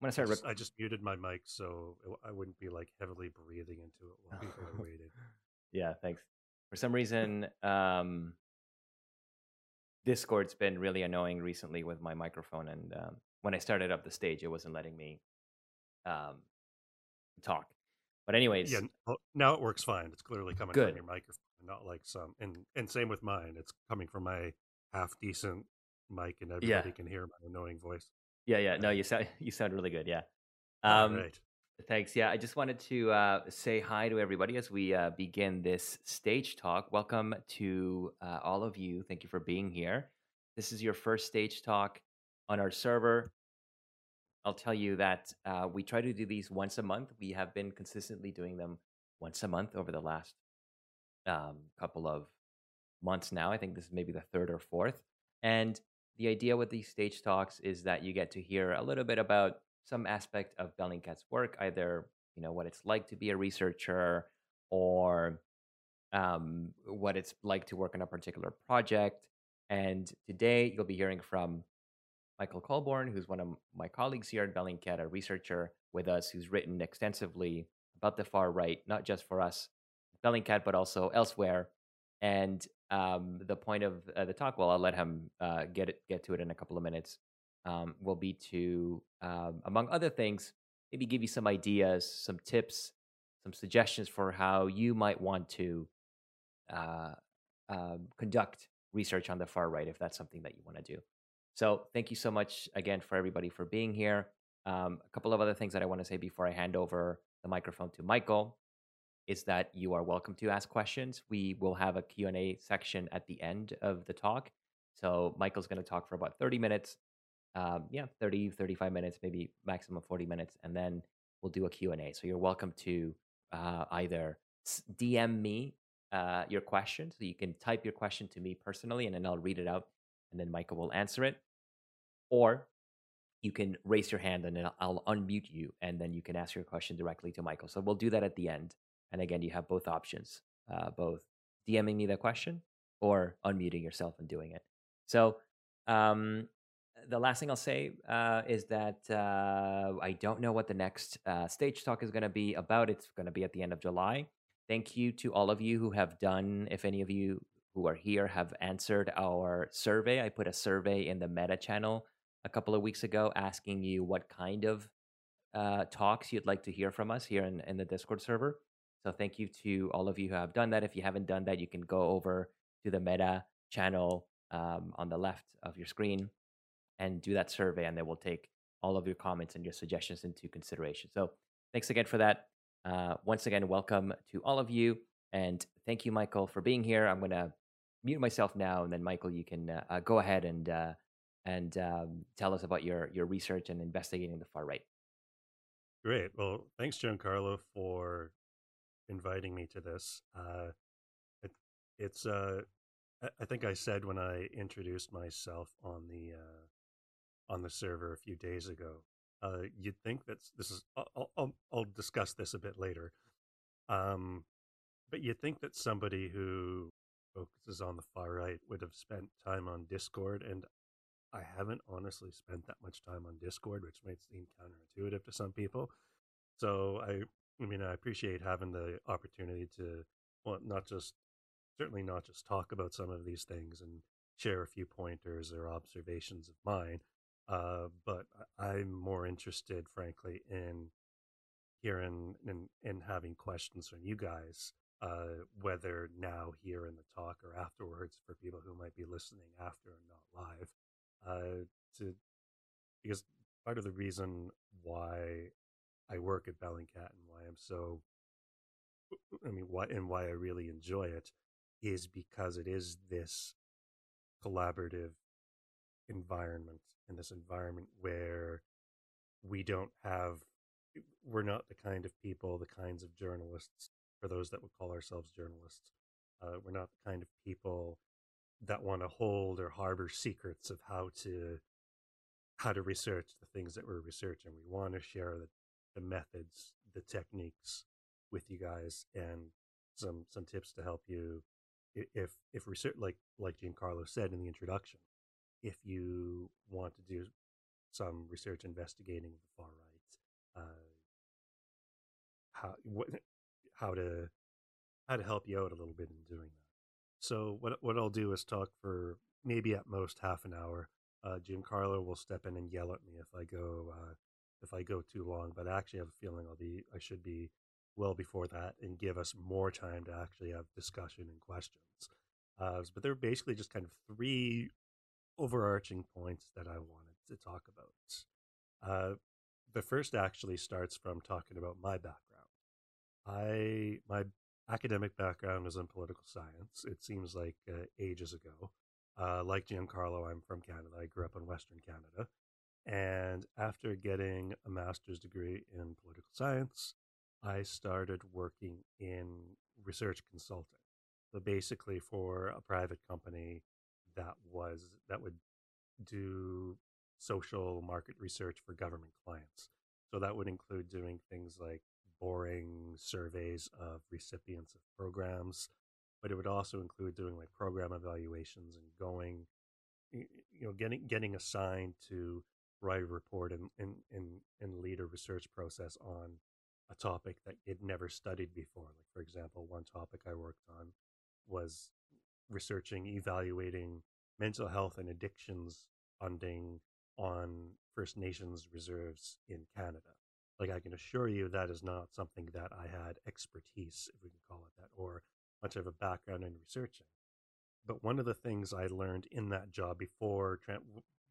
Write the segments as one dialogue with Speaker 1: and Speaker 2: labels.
Speaker 1: Gonna
Speaker 2: I
Speaker 1: start.
Speaker 2: just
Speaker 1: Rec-
Speaker 2: I just muted my mic so I wouldn't be like heavily breathing into it while people are waiting.
Speaker 1: yeah, thanks. For some reason, um, Discord's been really annoying recently with my microphone, and um, when I started up the stage, it wasn't letting me um, talk. But anyways,
Speaker 2: Yeah, oh, now it works fine. It's clearly coming
Speaker 1: Good.
Speaker 2: from your microphone, not like some. And and same with mine. It's coming from my half decent mic, and everybody can hear my annoying voice.
Speaker 1: Yeah, yeah. No, you sound you sound really good. Yeah. Um,
Speaker 2: right.
Speaker 1: Thanks. Yeah, I just wanted to uh, say hi to everybody as we uh, begin this stage talk. Welcome to uh, all of you. Thank you for being here. This is your first stage talk on our server. I'll tell you that uh, we try to do these once a month. We have been consistently doing them once a month over the last um, couple of months now. I think this is maybe the third or fourth. And the idea with these stage talks is that you get to hear a little bit about some aspect of Bellingcat's work, either you know what it's like to be a researcher or um, what it's like to work on a particular project. And today you'll be hearing from Michael Colborne, who's one of my colleagues here at Bellingcat, a researcher with us who's written extensively about the far right, not just for us, Bellingcat, but also elsewhere. And um, the point of uh, the talk, well, I'll let him uh, get it, get to it in a couple of minutes, um, will be to, um, among other things, maybe give you some ideas, some tips, some suggestions for how you might want to uh, um, conduct research on the far right if that's something that you want to do. So thank you so much again for everybody for being here. Um, a couple of other things that I want to say before I hand over the microphone to Michael is that you are welcome to ask questions. We will have a Q&A section at the end of the talk. So Michael's going to talk for about 30 minutes. Um, yeah, 30, 35 minutes, maybe maximum 40 minutes. And then we'll do a Q&A. So you're welcome to uh, either DM me uh, your question. So you can type your question to me personally, and then I'll read it out, and then Michael will answer it. Or you can raise your hand, and then I'll I'll unmute you, and then you can ask your question directly to Michael. So we'll do that at the end. And again, you have both options, uh, both DMing me the question or unmuting yourself and doing it. So um, the last thing I'll say uh, is that uh, I don't know what the next uh, stage talk is going to be about. It's going to be at the end of July. Thank you to all of you who have done, if any of you who are here have answered our survey. I put a survey in the Meta channel a couple of weeks ago asking you what kind of uh, talks you'd like to hear from us here in, in the Discord server. So thank you to all of you who have done that. If you haven't done that, you can go over to the Meta channel um, on the left of your screen and do that survey, and they will take all of your comments and your suggestions into consideration. So thanks again for that. Uh, once again, welcome to all of you, and thank you, Michael, for being here. I'm going to mute myself now, and then Michael, you can uh, uh, go ahead and uh, and um, tell us about your your research and investigating the far right.
Speaker 2: Great. Well, thanks, Giancarlo, for inviting me to this. Uh, it, it's uh, I- think I said when I introduced myself on the uh, on the server a few days ago. Uh, you'd think that this is. I'll, I'll I'll discuss this a bit later. Um, but you'd think that somebody who focuses on the far right would have spent time on Discord, and I haven't honestly spent that much time on Discord, which might seem counterintuitive to some people. So I, I mean, I appreciate having the opportunity to, well, not just certainly not just talk about some of these things and share a few pointers or observations of mine, uh, but I'm more interested, frankly, in hearing and, and having questions from you guys, uh, whether now here in the talk or afterwards for people who might be listening after and not live, uh, to because part of the reason why I work at Bellingcat and why I'm so, I mean, why and why I really enjoy it is because it is this collaborative environment and this environment where we don't have we're not the kind of people the kinds of journalists for those that would call ourselves journalists uh, we're not the kind of people that want to hold or harbor secrets of how to how to research the things that we're researching. We want to share the, the methods the techniques with you guys and some some tips to help you if if research like like Giancarlo said in the introduction if you want to do some research investigating the far right, uh, how what how to how to help you out a little bit in doing that. So what what I'll do is talk for maybe at most half an hour. Uh, Giancarlo will step in and yell at me if I go uh, if I go too long, but I actually have a feeling I'll be I should be well before that and give us more time to actually have discussion and questions. Uh, but there are basically just kind of three overarching points that I wanted to talk about. Uh, the first actually starts from talking about my background. I my academic background is in political science. It seems like uh, ages ago. Uh, like Giancarlo, I'm from Canada. I grew up in Western Canada. And after getting a master's degree in political science, I started working in research consulting. So basically, for a private company that was that would do social market research for government clients. So that would include doing things like boring surveys of recipients of programs, but it would also include doing like program evaluations and going, you know, getting getting assigned to write a report and and and, and lead a research process on a topic that you'd never studied before. Like for example, one topic I worked on was researching, evaluating mental health and addictions funding on First Nations reserves in Canada. Like I can assure you, that is not something that I had expertise, if we can call it that, or much of a background in researching. But one of the things I learned in that job before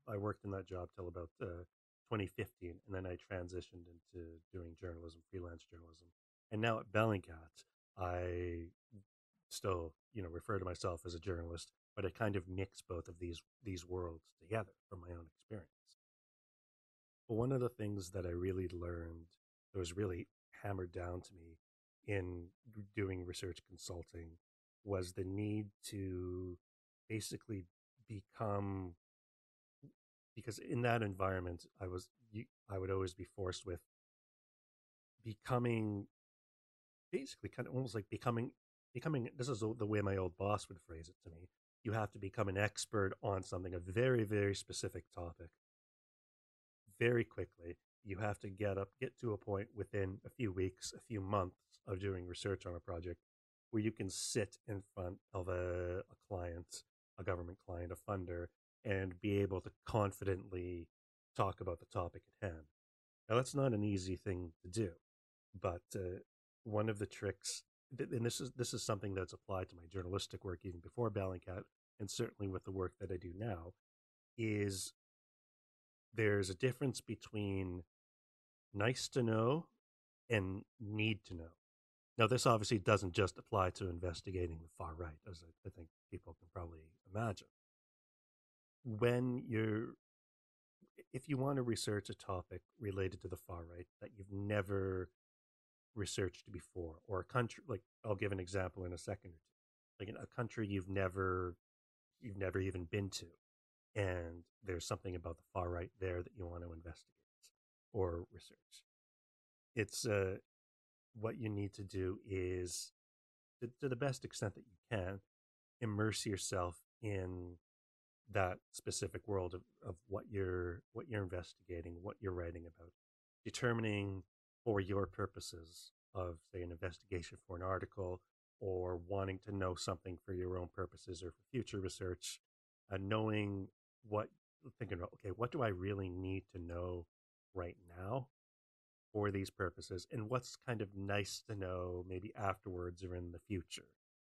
Speaker 2: I worked in that job till about uh, 2015, and then I transitioned into doing journalism, freelance journalism, and now at Bellingcat, I still, you know, refer to myself as a journalist, but I kind of mix both of these these worlds together from my own experience. But one of the things that I really learned that was really hammered down to me in doing research consulting was the need to basically become because in that environment i was i would always be forced with becoming basically kind of almost like becoming becoming this is the way my old boss would phrase it to me you have to become an expert on something a very very specific topic. Very quickly you have to get up get to a point within a few weeks a few months of doing research on a project where you can sit in front of a, a client a government client a funder and be able to confidently talk about the topic at hand. Now, that's not an easy thing to do, but uh, one of the tricks, and this is this is something that's applied to my journalistic work even before Bellingcat, and certainly with the work that I do now, is there's a difference between nice to know and need to know. Now, this obviously doesn't just apply to investigating the far right, as I, I think people can probably imagine when you're if you want to research a topic related to the far right that you've never researched before or a country like I'll give an example in a second or two. Like in a country you've never you've never even been to and there's something about the far right there that you want to investigate or research. It's uh what you need to do is to, to the best extent that you can immerse yourself in that specific world of, of what you're what you're investigating, what you're writing about, determining for your purposes of say an investigation for an article or wanting to know something for your own purposes or for future research, uh, knowing what thinking about okay, what do I really need to know right now for these purposes, and what's kind of nice to know maybe afterwards or in the future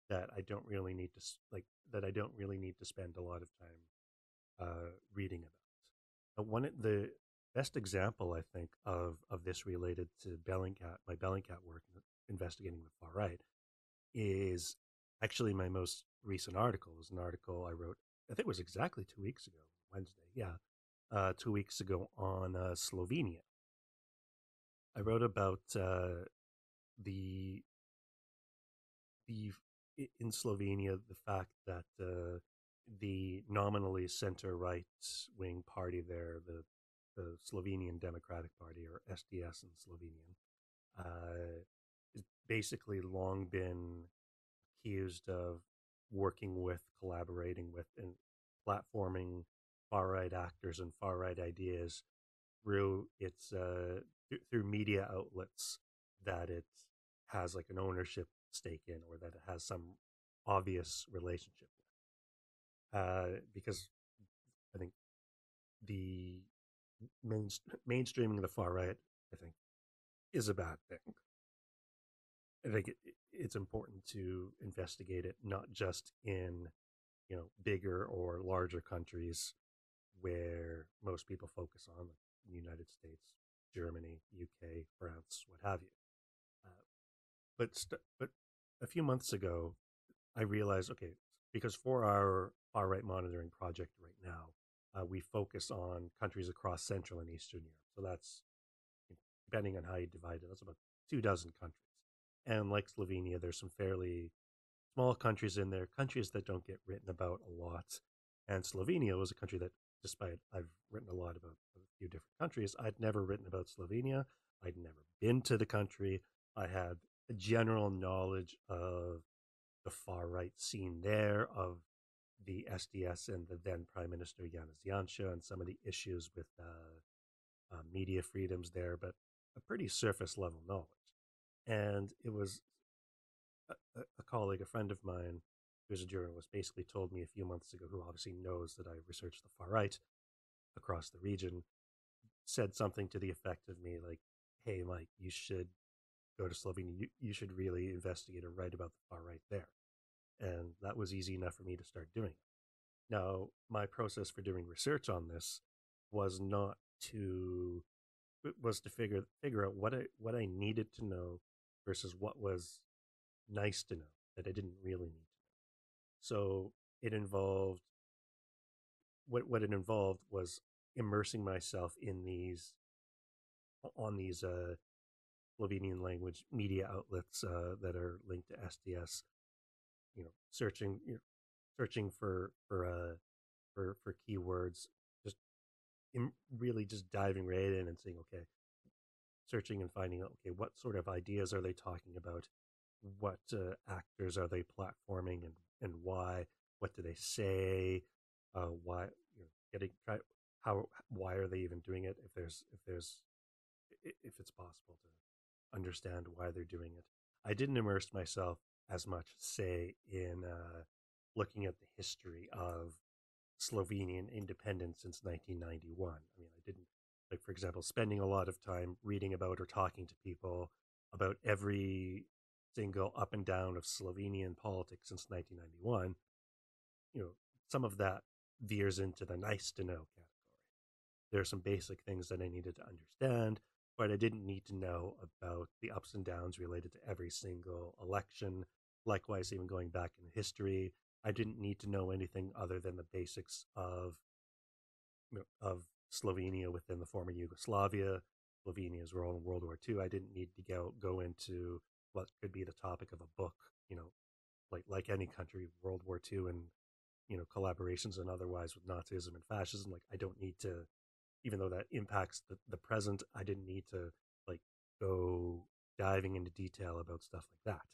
Speaker 2: that I don't really need to like that I don't really need to spend a lot of time uh, reading about. But one of the best example I think of of this related to Bellingcat, my Bellingcat work investigating the far right, is actually my most recent article. Was an article I wrote. I think it was exactly two weeks ago, Wednesday. Yeah, uh, two weeks ago on uh, Slovenia. I wrote about uh, the the in Slovenia the fact that uh, the nominally center right wing party there, the the Slovenian Democratic Party or SDS in Slovenian, uh, has basically long been accused of working with, collaborating with, and platforming far right actors and far right ideas through its uh, th- through media outlets that it has like an ownership stake in or that it has some obvious relationship with. Uh, because I think the main, mainstreaming of the far right, I think, is a bad thing. I think it, it's important to investigate it not just in you know bigger or larger countries where most people focus on, the United States, Germany, UK, France, what have you. Uh, but st- but a few months ago, I realized okay, because for our far right monitoring project right now, uh, we focus on countries across Central and Eastern Europe. So that's depending on how you divide it, that's about two dozen countries. And like Slovenia, there's some fairly small countries in there, countries that don't get written about a lot. And Slovenia was a country that, despite I've written a lot about a few different countries, I'd never written about Slovenia. I'd never been to the country. I had a general knowledge of the far right scene there, of the SDS and the then Prime Minister Janez Janša, and some of the issues with uh, uh, media freedoms there, but a pretty surface level knowledge. And it was a, a, colleague, a friend of mine, who's a journalist, basically told me a few months ago, who obviously knows that I researched the far right across the region, said something to the effect of me like, "Hey, Mike, you should go to Slovenia. You, you should really investigate and write about the far right there." And that was easy enough for me to start doing. Now, my process for doing research on this was not to was to figure figure out what I what I needed to know versus what was nice to know that I didn't really need to know. So it involved what what it involved was immersing myself in these on these uh, Slovenian language media outlets uh, that are linked to SDS. You know, searching you know, searching for for uh, for for keywords, just in, really just diving right in and saying, okay, searching and finding out, okay, what sort of ideas are they talking about? what uh, actors are they platforming and and why? What do they say? Uh, why you know, getting try how why are they even doing it? If there's if there's if it's possible to understand why they're doing it. I didn't immerse myself as much, say, in uh, looking at the history of Slovenian independence since 1991. I mean, I didn't, like, for example, spending a lot of time reading about or talking to people about every single up and down of Slovenian politics since 1991, you know, some of that veers into the nice to know category. There are some basic things that I needed to understand, but I didn't need to know about the ups and downs related to every single election. Likewise, even going back in history, I didn't need to know anything other than the basics of of Slovenia within the former Yugoslavia, Slovenia's role in World War II. I didn't need to go go into what could be the topic of a book, you know, like like any country, World War II and you know collaborations and otherwise with Nazism and fascism. Like I don't need to, even though that impacts the, the present, I didn't need to like go diving into detail about stuff like that.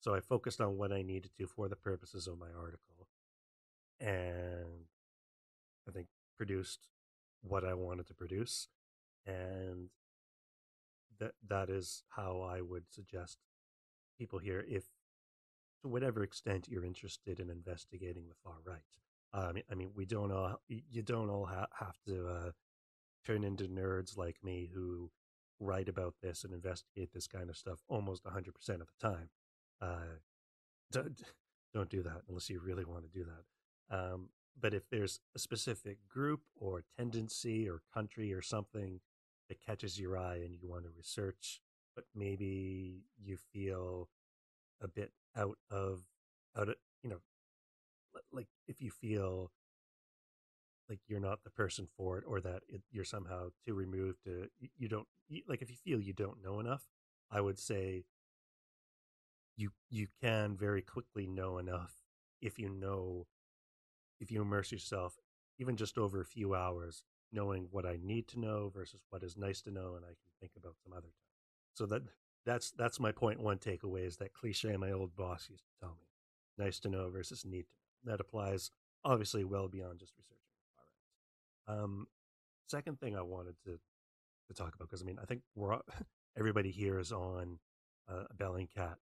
Speaker 2: So I focused on what I needed to for the purposes of my article, and I think produced what I wanted to produce, and that that is how I would suggest people here, if to whatever extent you're interested in investigating the far right. Uh, I mean, we don't all you don't all ha- have to uh, turn into nerds like me who write about this and investigate this kind of stuff almost 100% of the time. Uh, don't, don't do that unless you really want to do that. Um, but if there's a specific group or tendency or country or something that catches your eye and you want to research, but maybe you feel a bit out of out of like if you feel like you're not the person for it or that it, you're somehow too removed to you don't like if you feel you don't know enough i would say you you can very quickly know enough if you know if you immerse yourself even just over a few hours knowing what I need to know versus what is nice to know, and I can think about some other time. So that that's that's my point one takeaway is that cliche my old boss used to tell me. Nice to know versus need to know. That applies obviously well beyond just researching. Right. Um, second thing I wanted to to talk about because I mean I think we're everybody here is on a Bellingcat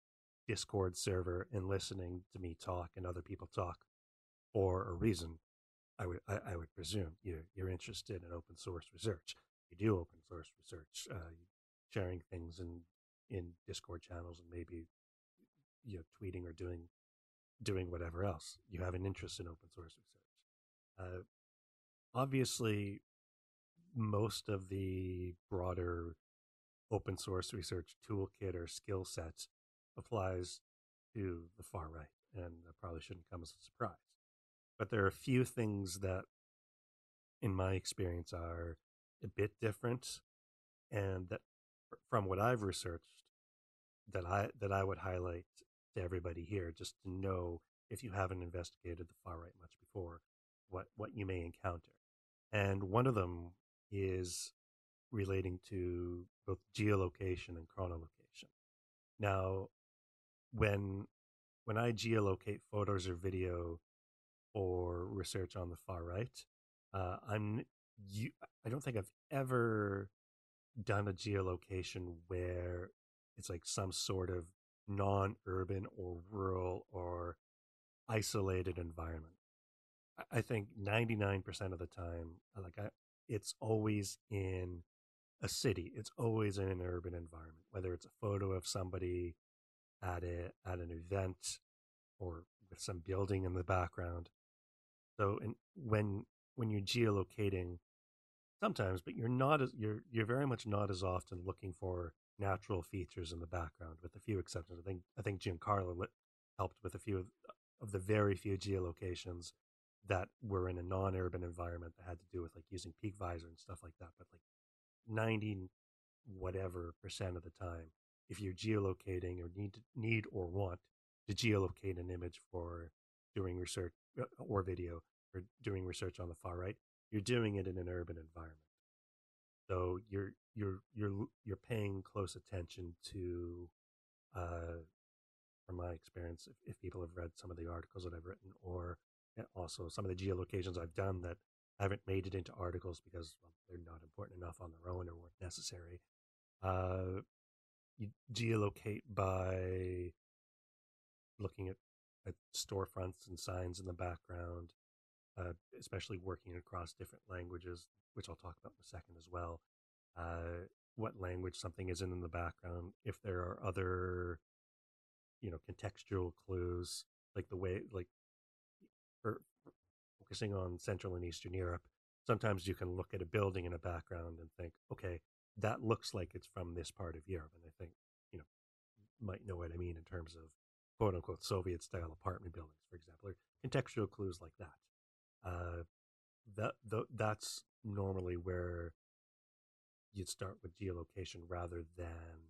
Speaker 2: Discord server and listening to me talk and other people talk for a reason. I would I, I would presume you're you're interested in open source research. You do open source research, uh, sharing things in in Discord channels and maybe you know tweeting or doing doing whatever else. You have an interest in open source research. Uh, obviously, most of the broader open source research toolkit or skill sets applies to the far right, and that probably shouldn't come as a surprise. But there are a few things that, in my experience, are a bit different, and that, from what I've researched, that I that I would highlight to everybody here, just to know if you haven't investigated the far right much before, what what you may encounter. And one of them is relating to both geolocation and chronolocation. Now, when when I geolocate photos or video or research on the far right, uh, I'm you. I don't think I've ever done a geolocation where it's like some sort of non-urban or rural or isolated environment. I think 99% of the time, uh, like I, it's always in a city. It's always in an urban environment, whether it's a photo of somebody at a at an event or with some building in the background. So, and when when you're geolocating, sometimes, but you're not as you're you're very much not as often looking for natural features in the background, with a few exceptions. I think I think Giancarlo lit, helped with a few of, of the very few geolocations that were in a non-urban environment that had to do with like using PeakVisor and stuff like that. But like 90 whatever percent of the time, if you're geolocating or need to, need or want to geolocate an image for doing research uh, or video or doing research on the far right, you're doing it in an urban environment. So you're you're you're you're paying close attention to, uh, from my experience, if, if people have read some of the articles that I've written, or also some of the geolocations I've done that haven't made it into articles because well, they're not important enough on their own or weren't necessary. Uh, you geolocate by looking at, at storefronts and signs in the background, uh, especially working across different languages, which I'll talk about in a second as well. Uh, what language something is in in the background, if there are other, you know, contextual clues, like the way, like, for focusing on Central and Eastern Europe, sometimes you can look at a building in a background and think, okay, that looks like it's from this part of Europe. And I think, you know, might know what I mean in terms of quote unquote Soviet style apartment buildings, for example, or contextual clues like that. Uh, that the, that's normally where you'd start with geolocation rather than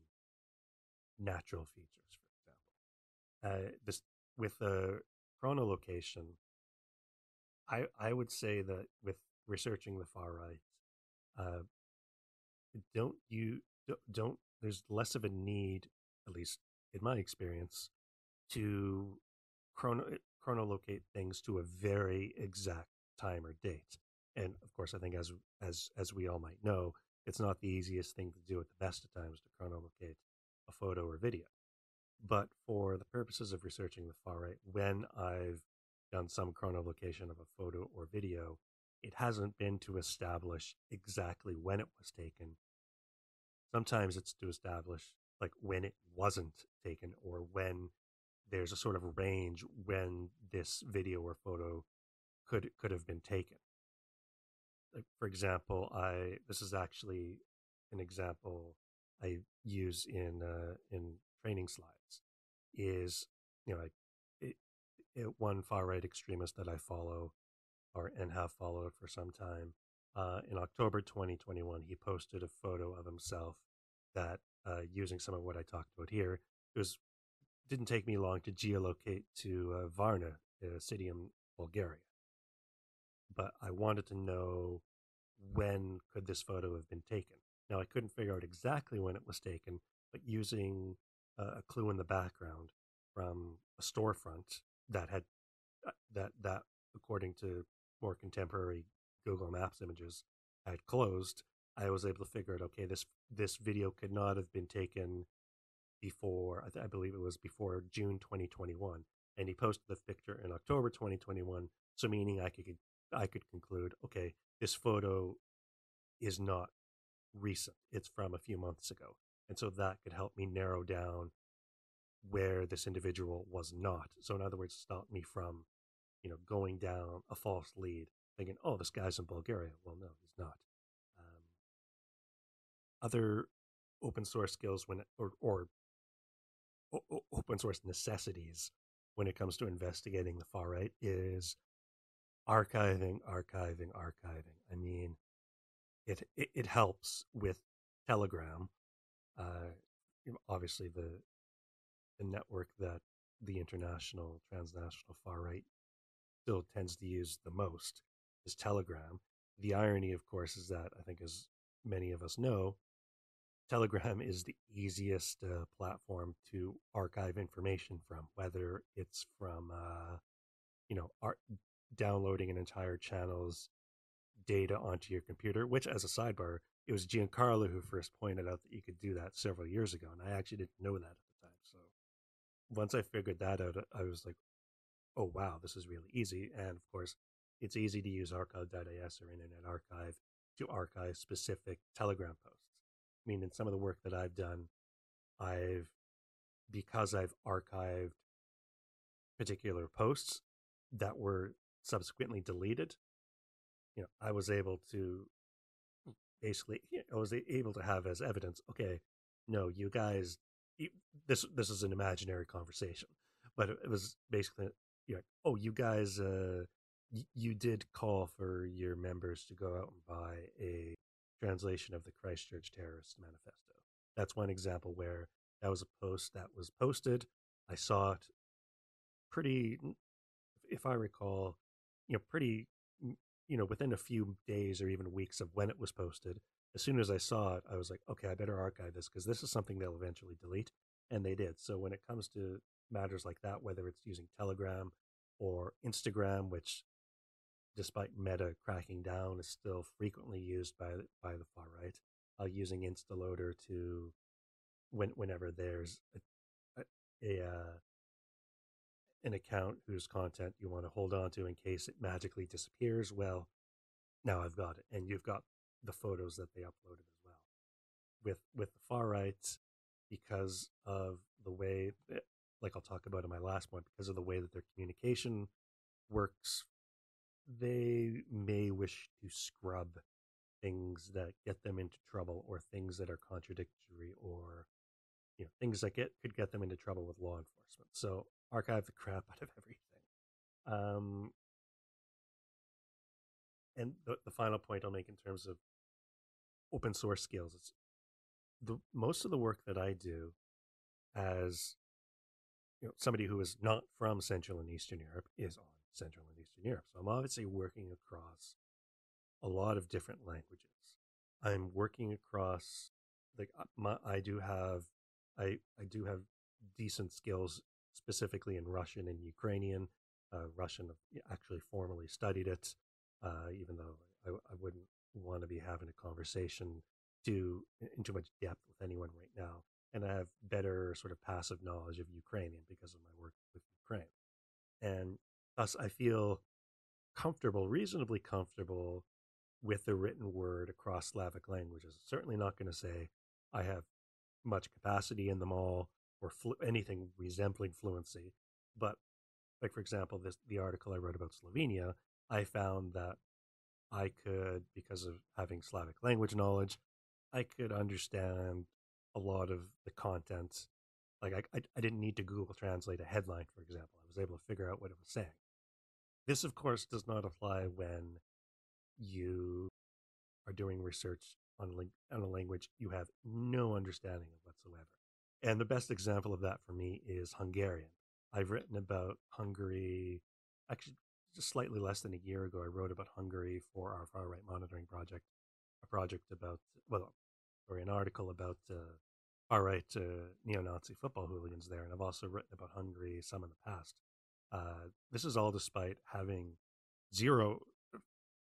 Speaker 2: natural features, for example. Uh, this with the chronolocation, I I would say that with researching the far right, uh, don't you don't there's less of a need, at least in my experience, to chrono chronolocate things to a very exact time or date. And of course, I think as as as we all might know, it's not the easiest thing to do at the best of times to chronolocate a photo or video. But for the purposes of researching the far right, when I've done some chronolocation of a photo or video, it hasn't been to establish exactly when it was taken. Sometimes it's to establish like when it wasn't taken or when there's a sort of range when this video or photo could could have been taken. Like for example, I this is actually an example I use in uh, in training slides. Is you know like it, it, one far right extremist that I follow or and have followed for some time. Uh, in October 2021, he posted a photo of himself that, uh, using some of what I talked about here, it was didn't take me long to geolocate to uh, Varna, a city in Bulgaria but I wanted to know when could this photo have been taken. Now I couldn't figure out exactly when it was taken, but using uh, a clue in the background from a storefront that had uh, that that according to more contemporary Google Maps images had closed, I was able to figure out okay, this this video could not have been taken before I, I believe it was before June 2021, and he posted the picture in October 2021. So meaning I could I could conclude okay, this photo is not recent; it's from a few months ago, and so that could help me narrow down where this individual was not. So in other words, stop me from you know going down a false lead, thinking oh this guy's in Bulgaria. Well, no, he's not. Um, other open source skills when or, or open source necessities when it comes to investigating the far right is archiving, archiving, archiving. I mean, it it, it helps with Telegram. Uh, obviously, the the network that the international transnational far right still tends to use the most is Telegram. The irony, of course, is that I think, as many of us know, Telegram is the easiest uh, platform to archive information from, whether it's from, uh, you know, downloading an entire channel's data onto your computer, which, as a sidebar, it was Giancarlo who first pointed out that you could do that several years ago. And I actually didn't know that at the time. So once I figured that out, I was like, oh, wow, this is really easy. And of course, it's easy to use archive.is or Internet Archive to archive specific Telegram posts. I mean, in some of the work that I've done, I've, because I've archived particular posts that were subsequently deleted, you know, I was able to basically, I was able to have as evidence, okay, no, you guys, this, this is an imaginary conversation, but it was basically, you know, oh, you guys, uh, you did call for your members to go out and buy a translation of the Christchurch Terrorist Manifesto. That's one example where that was a post that was posted. I saw it pretty, if I recall, you know, pretty, you know, within a few days or even weeks of when it was posted. As soon as I saw it, I was like, okay, I better archive this because this is something they'll eventually delete. And they did. So when it comes to matters like that, whether it's using Telegram or Instagram, which despite Meta cracking down, is still frequently used by by the far right, uh, using Instaloader to when whenever there's a, a, a uh, an account whose content you want to hold on to in case it magically disappears. Well, now I've got it, and you've got the photos that they uploaded as well. With with the far right, because of the way, that, like I'll talk about in my last point, because of the way that their communication works they may wish to scrub things that get them into trouble or things that are contradictory or you know things that get could get them into trouble with law enforcement. So archive the crap out of everything. Um and the, the final point i'll make in terms of open source skills is the most of the work that i do as you know somebody who is not from central and eastern europe is on Central and Eastern Europe. So I'm obviously working across a lot of different languages. I'm working across like uh, my, I do have I I do have decent skills specifically in Russian and Ukrainian. Uh, Russian actually formally studied it, uh, even though I, I wouldn't want to be having a conversation to in too much depth with anyone right now. And I have better sort of passive knowledge of Ukrainian because of my work with Ukraine. And Thus, I feel comfortable, reasonably comfortable with the written word across Slavic languages. Certainly not going to say I have much capacity in them all or flu- anything resembling fluency. But, like, for example, this, the article I wrote about Slovenia, I found that I could, because of having Slavic language knowledge, I could understand a lot of the content. Like, I, I didn't need to Google Translate a headline, for example. I was able to figure out what it was saying. This, of course, does not apply when you are doing research on, on a language you have no understanding of whatsoever. And the best example of that for me is Hungarian. I've written about Hungary, actually, just slightly less than a year ago, I wrote about Hungary for our far right monitoring project, a project about, well, or an article about uh, far right uh, neo Nazi football hooligans there. And I've also written about Hungary some in the past. Uh, this is all despite having zero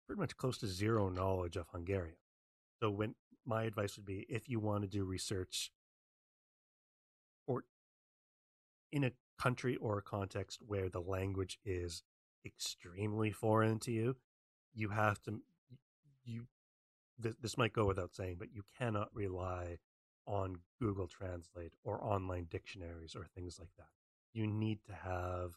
Speaker 2: pretty much close to zero knowledge of Hungarian. So when my advice would be if you want to do research or in a country or a context where the language is extremely foreign to you, you have to you this, this might go without saying, but you cannot rely on Google Translate or online dictionaries or things like that. You need to have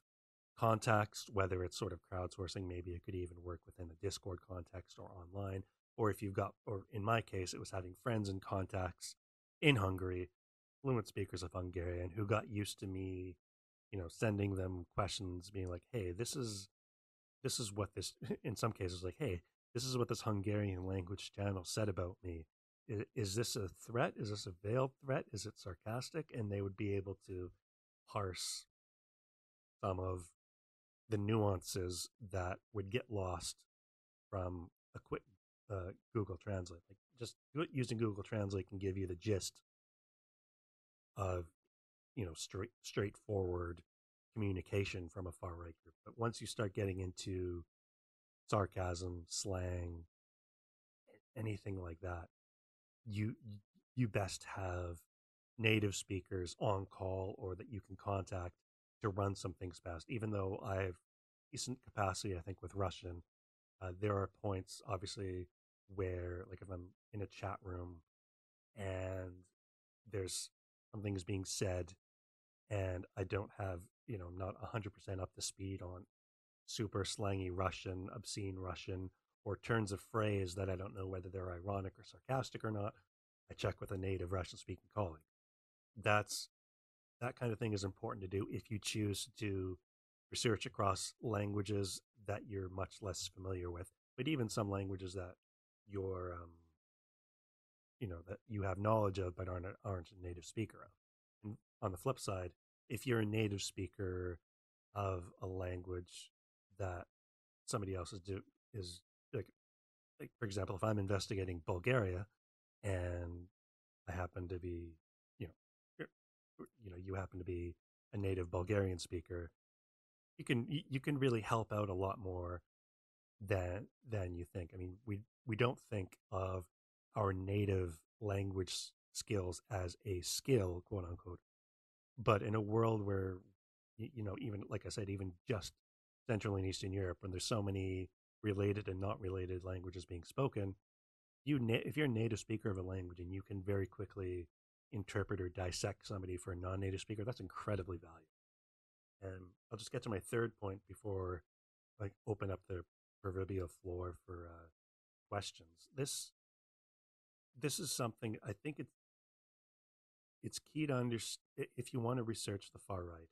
Speaker 2: context, whether it's sort of crowdsourcing, maybe it could even work within a Discord context or online. Or if you've got, or in my case, it was having friends and contacts in Hungary, fluent speakers of Hungarian who got used to me, you know, sending them questions, being like, hey, this is, this is what this, in some cases, like, hey, this is what this Hungarian language channel said about me. Is, is this a threat? Is this a veiled threat? Is it sarcastic? And they would be able to parse some of the nuances that would get lost from a quick uh, Google Translate. Like just using Google Translate can give you the gist of you know straight straightforward communication from a far right group. But once you start getting into sarcasm, slang, anything like that, you you best have native speakers on call or that you can contact to run some things past. Even though I have decent capacity, I think with Russian, uh, there are points obviously where, like, if I'm in a chat room and there's something's being said, and I don't have, you know, not hundred percent up to speed on super slangy Russian, obscene Russian, or turns of phrase that I don't know whether they're ironic or sarcastic or not. I check with a native Russian speaking colleague. That's that kind of thing is important to do if you choose to research across languages that you're much less familiar with, but even some languages that you're, um, you know, that you have knowledge of but aren't, aren't a native speaker of. And on the flip side, if you're a native speaker of a language that somebody else is do, is like, like for example, if I'm investigating Bulgaria and I happen to be you know you happen to be a native Bulgarian speaker, you can you can really help out a lot more than than you think. I mean, we we don't think of our native language skills as a skill, quote unquote, but in a world where you know even like I said, even just Central and Eastern Europe, when there's so many related and not related languages being spoken, you if you're a native speaker of a language and you can very quickly interpret or dissect somebody for a non-native speaker, that's incredibly valuable. And I'll just get to my third point before I open up the proverbial floor for uh, questions. This this is something I think it's it's key to understand if you want to research the far right.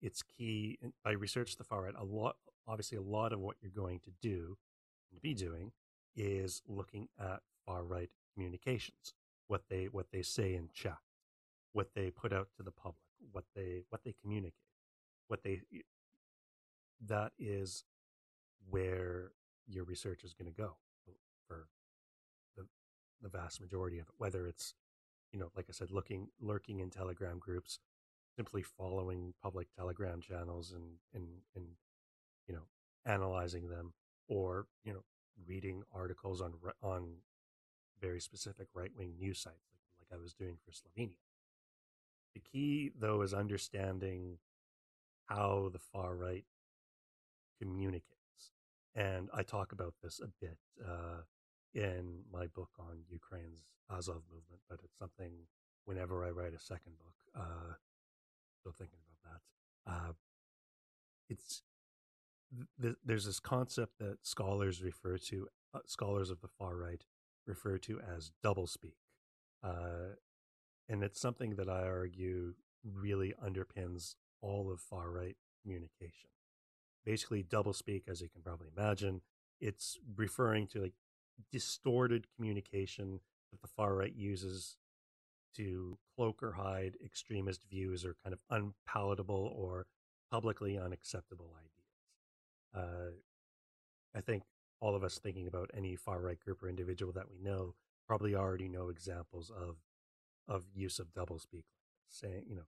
Speaker 2: It's key in, by research the far right. A lot, obviously, a lot of what you're going to do be doing is looking at far right communications what they what they say in chat, what they put out to the public, what they what they communicate, what they that is where your research is going to go for the the vast majority of it. Whether it's you know, like I said, looking lurking in Telegram groups, simply following public Telegram channels and and and you know analyzing them, or you know reading articles on on very specific right wing news sites, like, like I was doing for Slovenia. The key, though, is understanding how the far right communicates. And I talk about this a bit uh, in my book on Ukraine's Azov movement, but it's something whenever I write a second book, uh, still thinking about that. Uh, it's th- there's this concept that scholars refer to, uh, scholars of the far right refer to as doublespeak. Uh, and it's something that I argue really underpins all of far right communication. Basically, doublespeak, as you can probably imagine, it's referring to like distorted communication that the far right uses to cloak or hide extremist views or kind of unpalatable or publicly unacceptable ideas. Uh, I think all of us thinking about any far right group or individual that we know probably already know examples of of use of doublespeak saying you know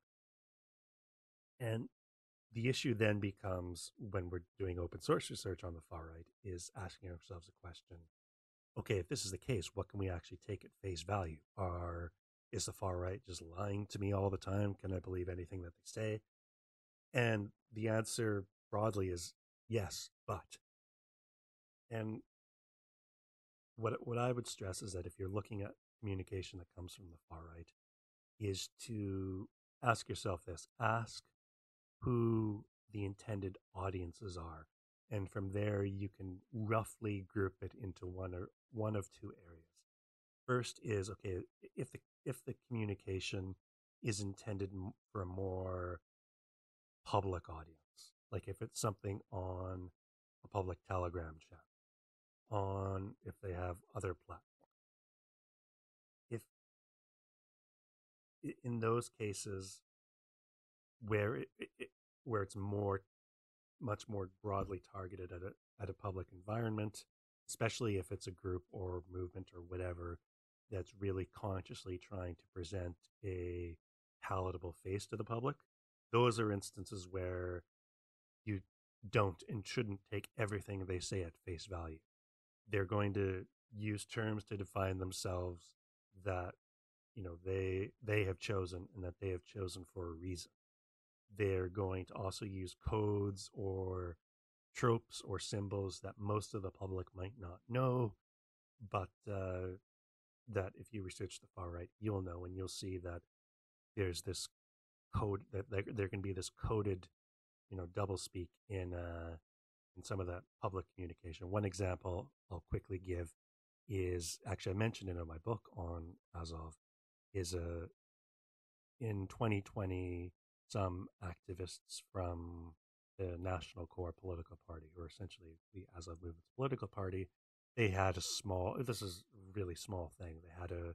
Speaker 2: and the issue then becomes when we're doing open source research on the far right is asking ourselves a question okay if this is the case what can we actually take at face value? Are is the far right just lying to me all the time? Can i believe anything that they say? And the answer broadly is yes but and what what i would stress is that if you're looking at communication that comes from the far right is to ask yourself this ask who the intended audiences are and from there you can roughly group it into one or one of two areas. First is okay if the if the communication is intended for a more public audience like if it's something on a public telegram chat on if they have other platforms if in those cases where it, it, where it's more much more broadly targeted at a at a public environment, especially if it's a group or movement or whatever that's really consciously trying to present a palatable face to the public. Those are instances where you don't and shouldn't take everything they say at face value. They're going to use terms to define themselves that you know they they have chosen and that they have chosen for a reason. They're going to also use codes or tropes or symbols that most of the public might not know, but uh, that if you research the far right, you'll know and you'll see that there's this code that there, there can be this coded, you know, double speak in uh, in some of that public communication. One example I'll quickly give is actually I mentioned in my book on Azov is a uh, in 2020 some activists from the National Corps political party, or essentially the Azov movement's political party, they had a small, this is a really small thing, they had a,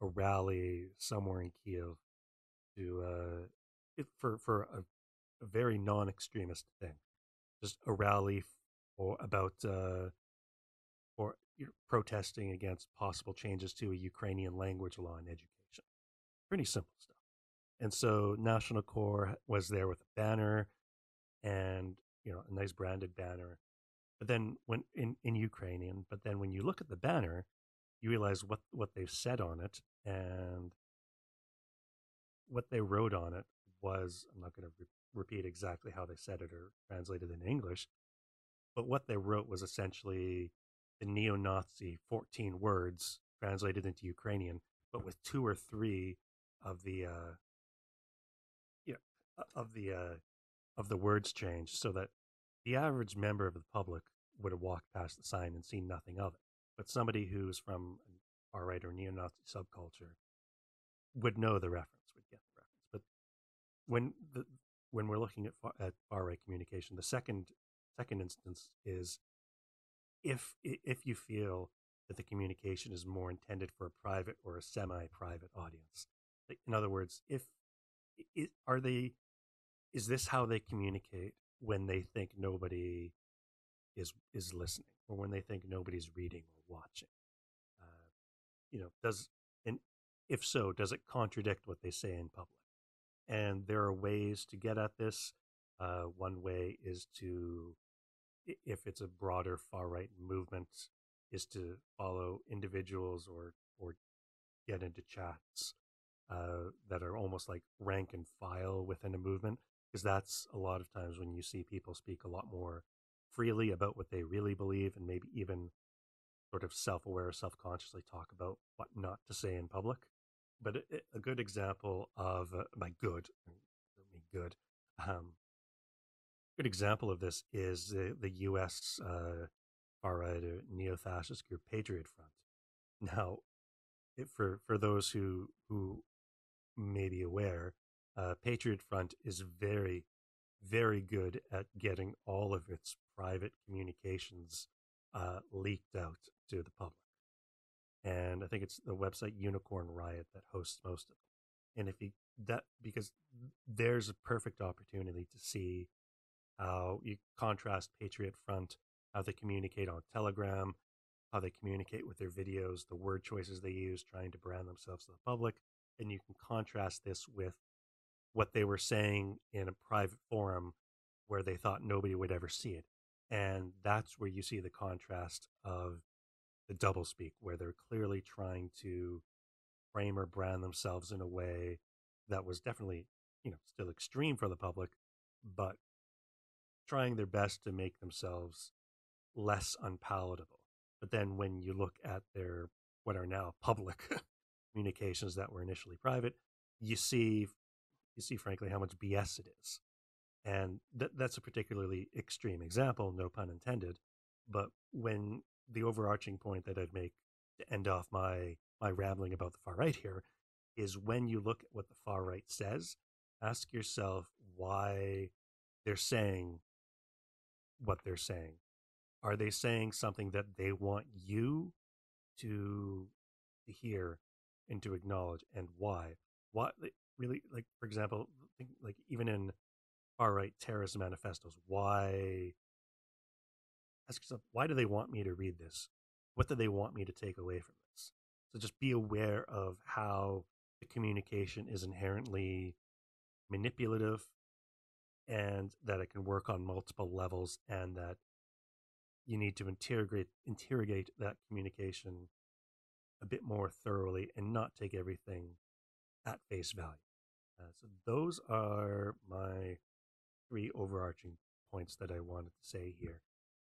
Speaker 2: a rally somewhere in Kiev to, uh, it, for, for a, a very non extremist thing, just a rally for about, uh, for protesting against possible changes to a Ukrainian language law in education. Pretty simple stuff. And so National Corps was there with a banner and, you know, a nice branded banner. But then when in, in Ukrainian, but then when you look at the banner, you realize what, what they've said on it and what they wrote on it was, I'm not going to repeat exactly how they said it or translated in English, but what they wrote was essentially the neo Nazi 14 words translated into Ukrainian, but with two or three of the uh, of the uh, of the words changed so that the average member of the public would have walked past the sign and seen nothing of it. But somebody who's from far right or neo-Nazi subculture would know the reference, would get the reference. But when the when we're looking at far, at far right communication, the second second instance is if if you feel that the communication is more intended for a private or a semi-private audience. In other words, if are they is this how they communicate when they think nobody is is listening or when they think nobody's reading or watching uh, you know does and if so does it contradict what they say in public and there are ways to get at this. Uh, one way is to if it's a broader far right movement is to follow individuals or or get into chats uh, that are almost like rank and file within a movement because that's a lot of times when you see people speak a lot more freely about what they really believe and maybe even sort of self-aware self-consciously talk about what not to say in public but a, good example of uh, my good good um, good example of this is the, the us uh, far-right uh, neo-fascist group patriot front now it, for for those who who may be aware uh, Patriot Front is very, very good at getting all of its private communications uh, leaked out to the public. And I think it's the website Unicorn Riot that hosts most of them. And if you that because there's a perfect opportunity to see how you contrast Patriot Front, how they communicate on Telegram, how they communicate with their videos, the word choices they use, trying to brand themselves to the public, and you can contrast this with what they were saying in a private forum where they thought nobody would ever see it. And that's where you see the contrast of the doublespeak, where they're clearly trying to frame or brand themselves in a way that was definitely, you know, still extreme for the public, but trying their best to make themselves less unpalatable. But then when you look at their what are now public communications that were initially private, you see you see frankly how much BS it is. And th- that's a particularly extreme example, no pun intended. But when the overarching point that I'd make to end off my my rambling about the far right here is when you look at what the far right says, ask yourself why they're saying what they're saying. Are they saying something that they want you to hear and to acknowledge, and why? What really like, for example, like even in far right terrorist manifestos, why? Ask yourself, why do they want me to read this? What do they want me to take away from this? So just be aware of how the communication is inherently manipulative and that it can work on multiple levels and that you need to interrogate interrogate that communication a bit more thoroughly and not take everything at face value. Uh, so those are my three overarching points that I wanted to say here.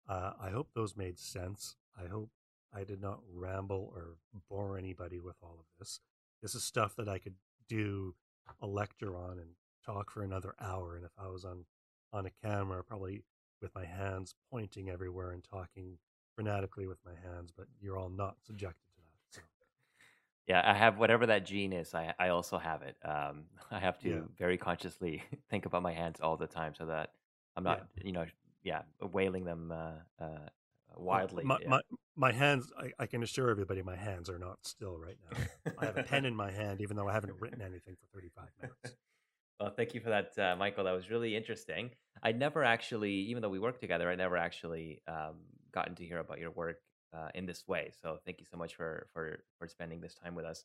Speaker 2: Uh, I hope those made sense. I hope I did not ramble or bore anybody with all of this. This is stuff that I could do a lecture on and talk for another hour. And if I was on on a camera, probably with my hands pointing everywhere and talking frenetically with my hands, but you're all not subjected to that. So.
Speaker 1: Yeah, I have whatever that gene is. I I also have it. Um, I have to
Speaker 2: Yeah,
Speaker 1: very consciously think about my hands all the time so that I'm
Speaker 2: yeah.
Speaker 1: not, you know, yeah, wailing them uh, uh, wildly.
Speaker 2: my
Speaker 1: Yeah.
Speaker 2: my my hands. I, I can assure everybody, my hands are not still right now. I have a pen in my hand, even though I haven't written anything for 35 minutes.
Speaker 1: Well, thank you for that, uh, Michael. That was really interesting. I never actually, even though we work together, I never actually um, gotten to hear about your work uh, in this way. So thank you so much for for for spending this time with us.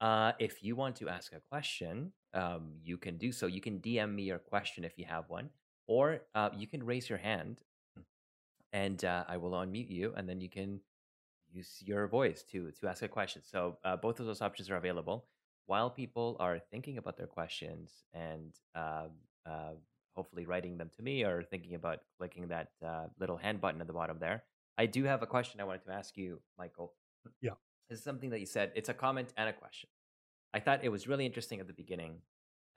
Speaker 1: Uh, if you want to ask a question, um, you can do so. You can DM me your question if you have one, or uh, you can raise your hand, and uh, I will unmute you, and then you can use your voice to to ask a question. So uh, both of those options are available. While people are thinking about their questions and um, uh, hopefully writing them to me or thinking about clicking that uh, little hand button at the bottom there, I do have a question I wanted to ask you, Michael.
Speaker 2: Yeah.
Speaker 1: This is something that you said. It's a comment and a question. I thought it was really interesting at the beginning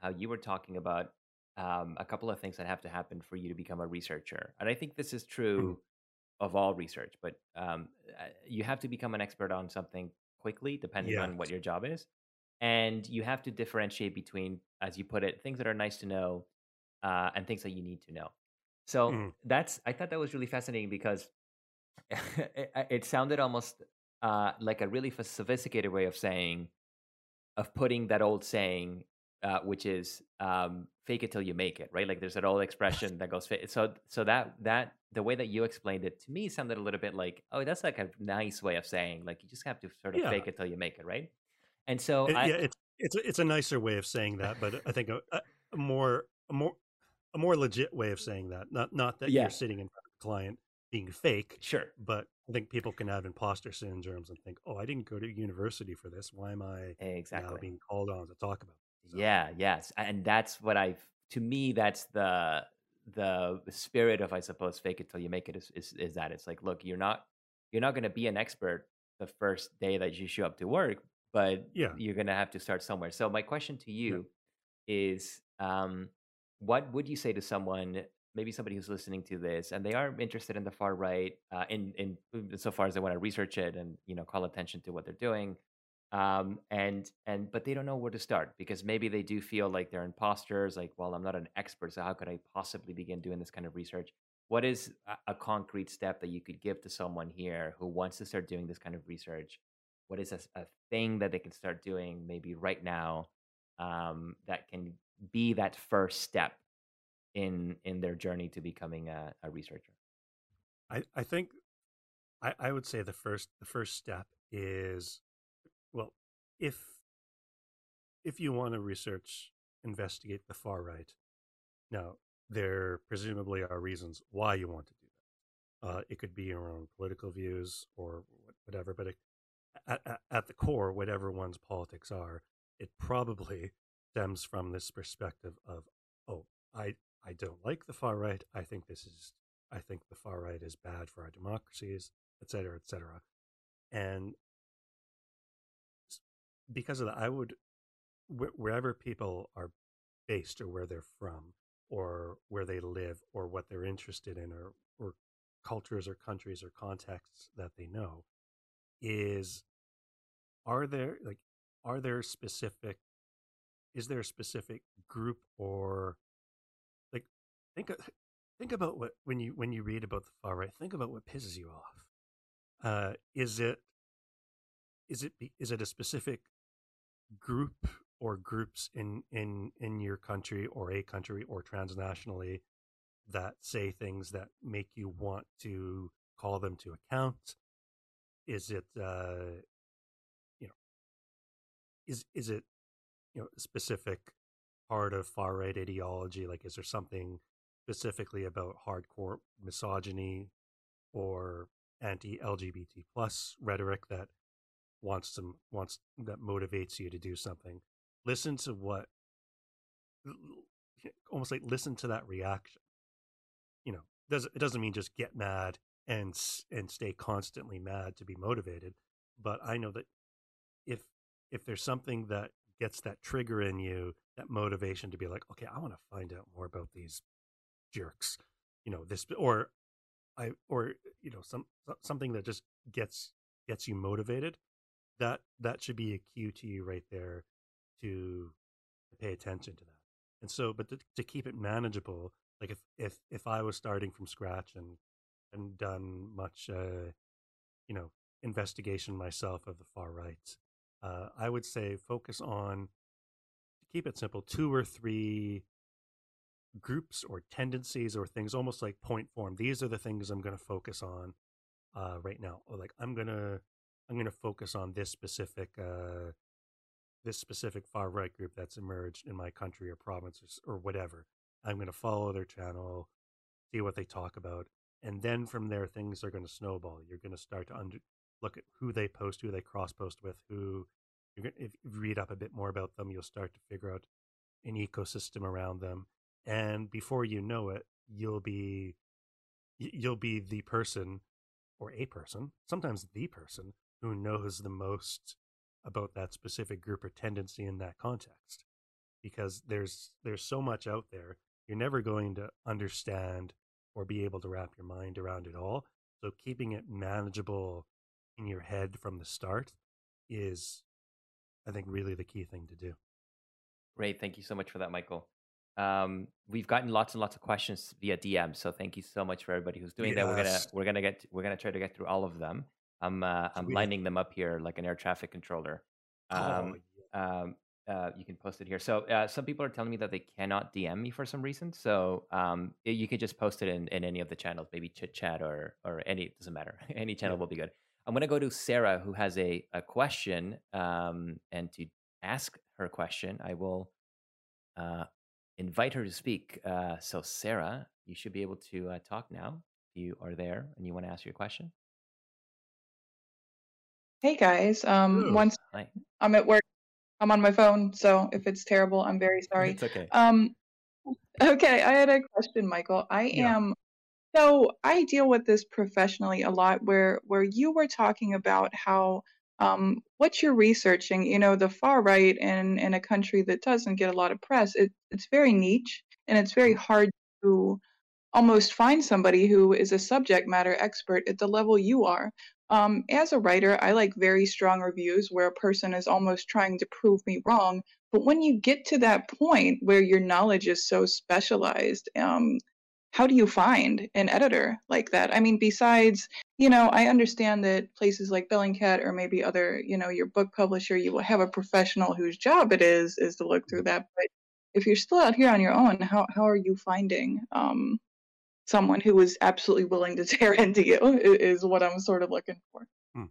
Speaker 1: how you were talking about um, a couple of things that have to happen for you to become a researcher. And I think this is
Speaker 2: Mhm.
Speaker 1: true of all research, but um, you have to become an expert on something quickly, depending on what your job is. And you have to differentiate between, as you put it, things that are nice to know uh, and things that you need to know. So
Speaker 2: Mhm.
Speaker 1: that's, I thought that was really fascinating because it, it sounded almost uh, like a really sophisticated way of saying, of putting that old saying, uh, which is um, "fake it till you make it," right? Like there's that old expression that goes. So, so that that the way that you explained it to me sounded a little bit like, oh, that's like a nice way of saying, like you just have to sort of
Speaker 2: Yeah.
Speaker 1: fake it till you make it, right? And so
Speaker 2: It,
Speaker 1: I,
Speaker 2: yeah, it's it's a, it's a nicer way of saying that, but I think a, a more a more a more legit way of saying that. Not not that
Speaker 1: yeah,
Speaker 2: you're sitting in front of a client being fake,
Speaker 1: sure,
Speaker 2: but I think people can have imposter syndromes and think, "Oh, I didn't go to university for this. Why am I
Speaker 1: exactly.
Speaker 2: being called on to talk about?" It?" So
Speaker 1: Yeah, yes, and that's what I've. To me, that's the the spirit of, I suppose, fake it till you make it. Is is, is that it's like, look, you're not you're not going to be an expert the first day that you show up to work, but
Speaker 2: yeah,
Speaker 1: you're going to have to start somewhere. So my question to
Speaker 2: yeah,
Speaker 1: you is, um, what would you say to someone, maybe somebody who's listening to this, and they are interested in the far right, uh, in in so far as they want to research it and you know call attention to what they're doing, um and and but they don't know where to start because maybe they do feel like they're imposters like well i'm not an expert so how could i possibly begin doing this kind of research? What is a, a concrete step that you could give to someone here who wants to start doing this kind of research? What is a thing that they can start doing maybe right now um, that can be that first step in in their journey to becoming a, a researcher?
Speaker 2: I I think I I would say the first the first step is if if you want to research investigate the far right now there presumably are reasons why you want to do that. Uh, it could be your own political views or whatever, but it, at, at, the core, whatever one's politics are, it probably stems from this perspective of, oh, I I don't like the far right. I think this is I think the far right is bad for our democracies, et cetera, et cetera. And because of that, I would wherever people are based or where they're from or where they live or what they're interested in or, or cultures or countries or contexts that they know is are there like are there specific is there a specific group or like think think about what when you when you read about the far right think about what pisses you off. Uh is it is it is it a specific group or groups in in in your country or a country or transnationally that say things that make you want to call them to account? Is it uh you know is is it you know a specific part of far right ideology? Like is there something specifically about hardcore misogyny or anti lgbt plus rhetoric that wants to wants that motivates you to do something. Listen to what almost like listen to that reaction. You know does it doesn't mean just get mad and and stay constantly mad to be motivated but i know that if if there's something that gets that trigger in you that motivation to be like okay i want to find out more about these jerks you know this or i or you know some something that just gets gets you motivated that that should be a cue to you right there to pay attention to that. And so, but to, to keep it manageable, like if if if I was starting from scratch and and done much, uh, you know, investigation myself of the far right, uh, I would say focus on to keep it simple, two or three groups or tendencies or things, almost like point form. These are the things I'm going to focus on uh, right now. Or like I'm gonna I'm going to focus on this specific uh, this specific far right group that's emerged in my country or province or, or whatever. I'm going to follow their channel, see what they talk about, and then from there things are going to snowball. You're going to start to under, look at who they post, who they cross post with, who you're going if you read up a bit more about them, you'll start to figure out an ecosystem around them, and before you know it, you'll be you'll be the person or a person, sometimes the person who knows the most about that specific group or tendency in that context because there's there's so much out there you're never going to understand or be able to wrap your mind around it all. So keeping it manageable in your head from the start is i think really the key thing to do.
Speaker 1: Great thank you so much for that michael. Um, we've gotten lots and lots of questions via dm so thank you so much for everybody who's doing yes. that. We're gonna we're gonna get we're gonna try to get through all of them I'm uh, I'm lining them up here like an air traffic controller. Oh, um, oh, um, uh, you can post it here. So uh, some people are telling me that they cannot DM me for some reason. So um, you can just post it in, in any of the channels, maybe chit chat or or any it doesn't matter. any channel yeah. will be good. I'm gonna go to Sarah who has a a question. Um, and to ask her question, I will uh, invite her to speak. Uh, so Sarah, you should be able to uh, talk now. If you are there and you want to ask your question.
Speaker 3: Hey guys, um, once
Speaker 1: Hi.
Speaker 3: I'm at work, I'm on my phone, so if it's terrible, I'm very sorry.
Speaker 1: It's okay.
Speaker 3: Um, okay, I had a question, Michael. I
Speaker 2: Yeah.
Speaker 3: am so I deal with this professionally a lot where where you were talking about how um what you're researching, you know, the far right in in a country that doesn't get a lot of press, it it's very niche and it's very mm-hmm. hard to almost find somebody who is a subject matter expert at the level you are. Um, as a writer, I like very strong reviews where a person is almost trying to prove me wrong. But when you get to that point where your knowledge is so specialized, um, how do you find an editor like that? I mean, besides, you know, I understand that places like Bellingcat or maybe other, you know, your book publisher, you will have a professional whose job it is is to look through that. But if you're still out here on your own, how how are you finding um, someone who is absolutely willing to tear into you is what I'm sort of looking for.
Speaker 2: Hmm.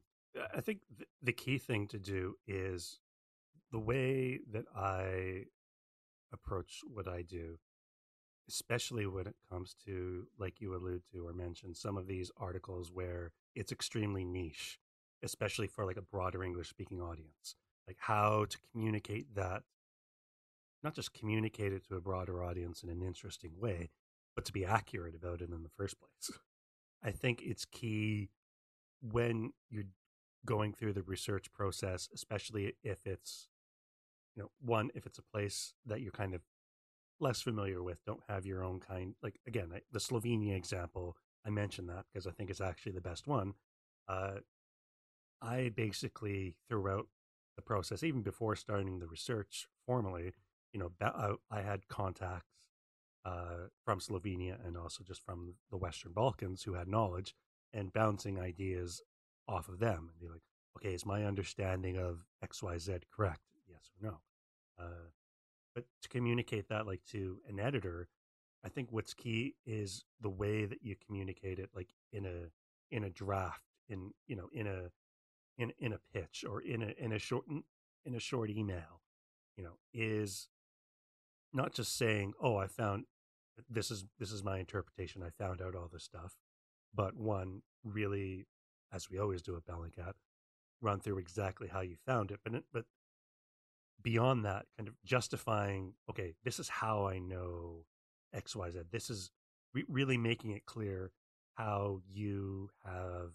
Speaker 2: I think the key thing to do is the way that I approach what I do especially when it comes to, like you allude to or mentioned, some of these articles where it's extremely niche, especially for like a broader English speaking audience. Like how to communicate that, not just communicate it to a broader audience in an interesting way, but to be accurate about it in the first place. I think it's key when you're going through the research process, especially if it's, you know, one, if it's a place that you're kind of less familiar with, don't have your own kind. Like, again, the Slovenia example, I mentioned that because I think it's actually the best one. Uh, I basically, throughout the process, even before starting the research formally, you know, I, I had contacts uh, from Slovenia and also just from the Western Balkans who had knowledge and bouncing ideas off of them and be like, okay, is my understanding of XYZ correct? Yes or no? Uh, but to communicate that like to an editor, I think what's key is the way that you communicate it, like in a in a draft, in you know, in a in in a pitch or in a in a short in a short email, you know, is not just saying, "Oh, I found this is this is my interpretation. I found out all this stuff," but one really, as we always do at Bellingcat, run through exactly how you found it. But but beyond that, kind of justifying, okay, this is how I know X Y Z. This is re- really making it clear how you have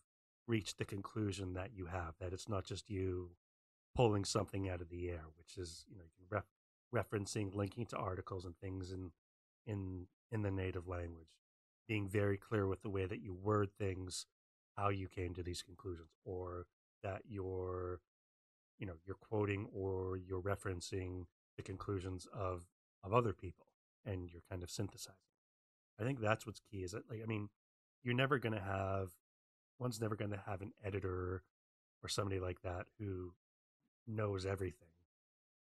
Speaker 2: reached the conclusion that you have. That it's not just you pulling something out of the air, which is you know ref- referencing, linking to articles and things in in in the native language, being very clear with the way that you word things, how you came to these conclusions, or that you're you know you're quoting or you're referencing the conclusions of of other people and you're kind of synthesizing. I think that's what's key is that like i mean you're never going to have one's never going to have an editor or somebody like that who knows everything.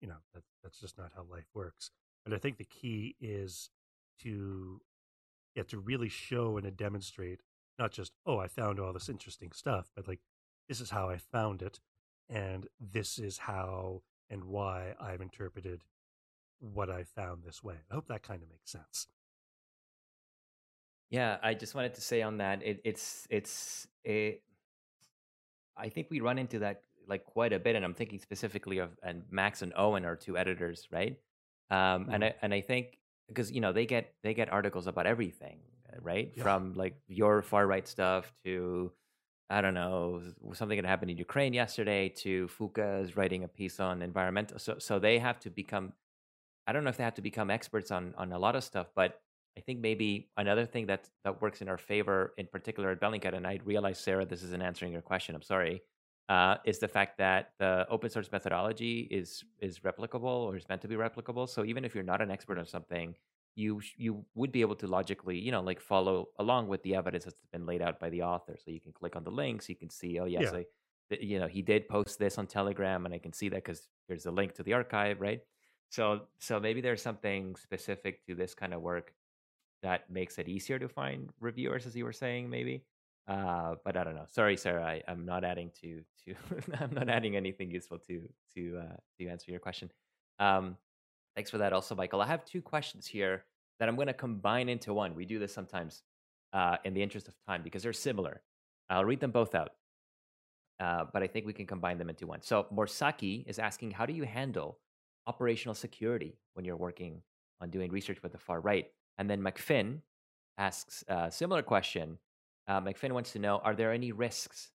Speaker 2: You know that that's just not how life works. But i think the key is to yeah to really show and to demonstrate not just oh i found all this interesting stuff but like this is how i found it and this is how and why I've interpreted what I found this way. I hope that kind of makes sense.
Speaker 1: Yeah, I just wanted to say on that it, it's it's a. I think we run into that like quite a bit, and I'm thinking specifically of and Max and Owen are two editors, right? Um, mm-hmm. And I and I think because you know they get they get articles about everything, uh, right? Yeah. From like your far right stuff to I don't know, something that happened in Ukraine yesterday to Foeke's writing a piece on environmental. So, so they have to become, I don't know if they have to become experts on, on a lot of stuff, but I think maybe another thing that, that works in our favor, in particular at Bellingcat, and I realize, Sarah, this isn't answering your question, I'm sorry, uh, is the fact that the open source methodology is, is replicable or is meant to be replicable. So even if you're not an expert on something, you you would be able to logically you know like follow along with the evidence that's been laid out by the author so you can click on the links you can see oh yes yeah. I, you know he did post this on telegram and i can see that because there's a link to the archive right so so maybe there's something specific to this kind of work that makes it easier to find reviewers as you were saying maybe uh, but i don't know sorry sarah I, i'm not adding to to i'm not adding anything useful to to uh, to answer your question um, Thanks for that, also, Michael. I have two questions here that I'm going to combine into one. We do this sometimes uh, in the interest of time because they're similar. I'll read them both out, uh, but I think we can combine them into one. So, Morsaki is asking, how do you handle operational security when you're working on doing research with the far right? And then McFinn asks a similar question. Uh, McFinn wants to know, are there any risks